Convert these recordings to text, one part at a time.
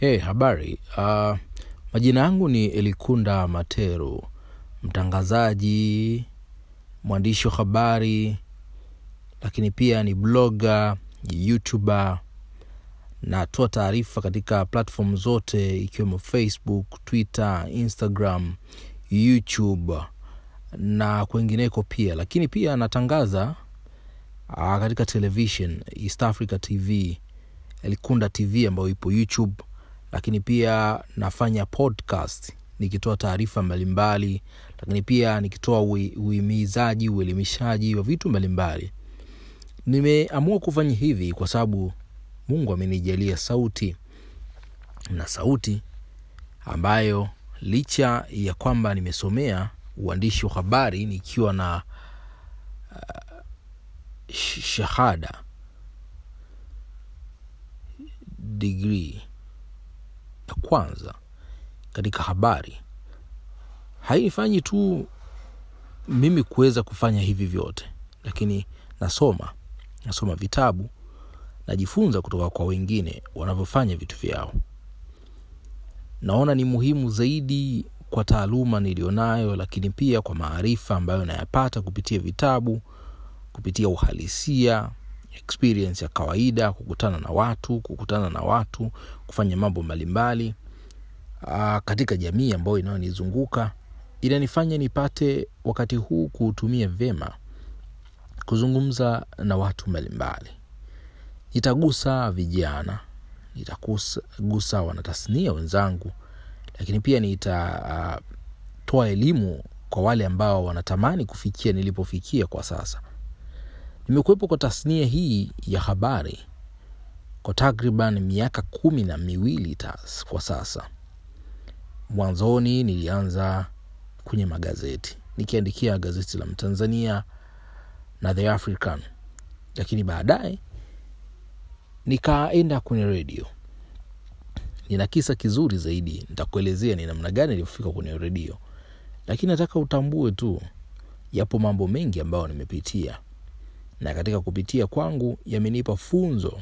Hey, habari. Uh, majina yangu ni Elikunda Materu, mtangazaji, mwandishi wa habari, lakini pia ni blogger, youtuber, natoa taarifa katika platform zote ikiwemo Facebook, Twitter, Instagram, YouTube na kwengineko pia, lakini pia natangaza uh, katika television East Africa TV, Elikunda TV ambayo ipo YouTube lakini pia nafanya podcast nikitoa taarifa mbalimbali lakini pia nikitoa uhimizaji uelimishaji wa vitu mbalimbali. Nimeamua kufanya hivi kwa sababu mungu amenijalia sauti na sauti ambayo licha ya kwamba nimesomea uandishi wa habari nikiwa na uh, shahada degree kwanza katika habari haifanyi tu mimi kuweza kufanya hivi vyote lakini nasoma nasoma vitabu najifunza kutoka kwa wengine wanavyofanya vitu vyao naona ni muhimu zaidi kwa taaluma niliyonayo lakini pia kwa maarifa ambayo nayapata kupitia vitabu kupitia uhalisia experience ya kawaida kukutana na watu kukutana na watu kufanya mambo mbalimbali mbali. Katika jamii ambayo inayonizunguka inanifanya nipate wakati huu kuutumia vyema kuzungumza na watu mbalimbali. Nitagusa vijana nitagusa wanatasnia wenzangu lakini pia nitatoa uh, elimu kwa wale ambao wanatamani kufikia nilipofikia kwa sasa. Nimekuwepo kwa tasnia hii ya habari kwa takriban miaka kumi na miwili tas kwa sasa mwanzoni nilianza kwenye magazeti. Nikiandikia gazeti la mtanzania na the african. Lakini baadaye nikaenda kwenye redio nina kisa kizuri zaidi. Nitakuelezea ni namna gani nilivyofika kwenye redio lakini nataka utambue tu yapo mambo mengi ambayo nimepitia. Na katika kupitia kwangu yamenipa funzo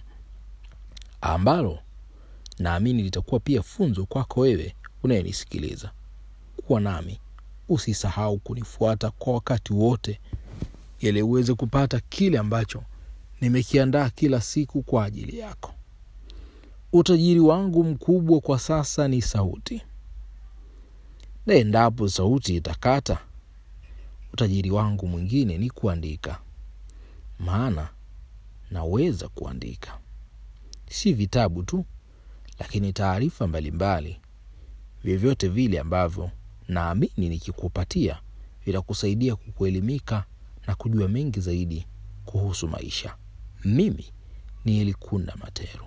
ambalo naamini litakuwa pia funzo kwako wewe unayenisikiliza. Kuwa nami. Usisahau kunifuata kwa wakati wote ili uweze kupata kile ambacho nimekiandaa kila siku kwa ajili yako. Utajiri wangu mkubwa kwa sasa ni sauti. Na endapo sauti itakata utajiri wangu mwingine ni kuandika. Maana naweza kuandika. Si vitabu tu lakini taarifa mbalimbali vyovyote vile ambavyo naamini nikikupatia vitakusaidia kukuelimika na kujua mengi zaidi kuhusu maisha. Mimi ni elikunda materu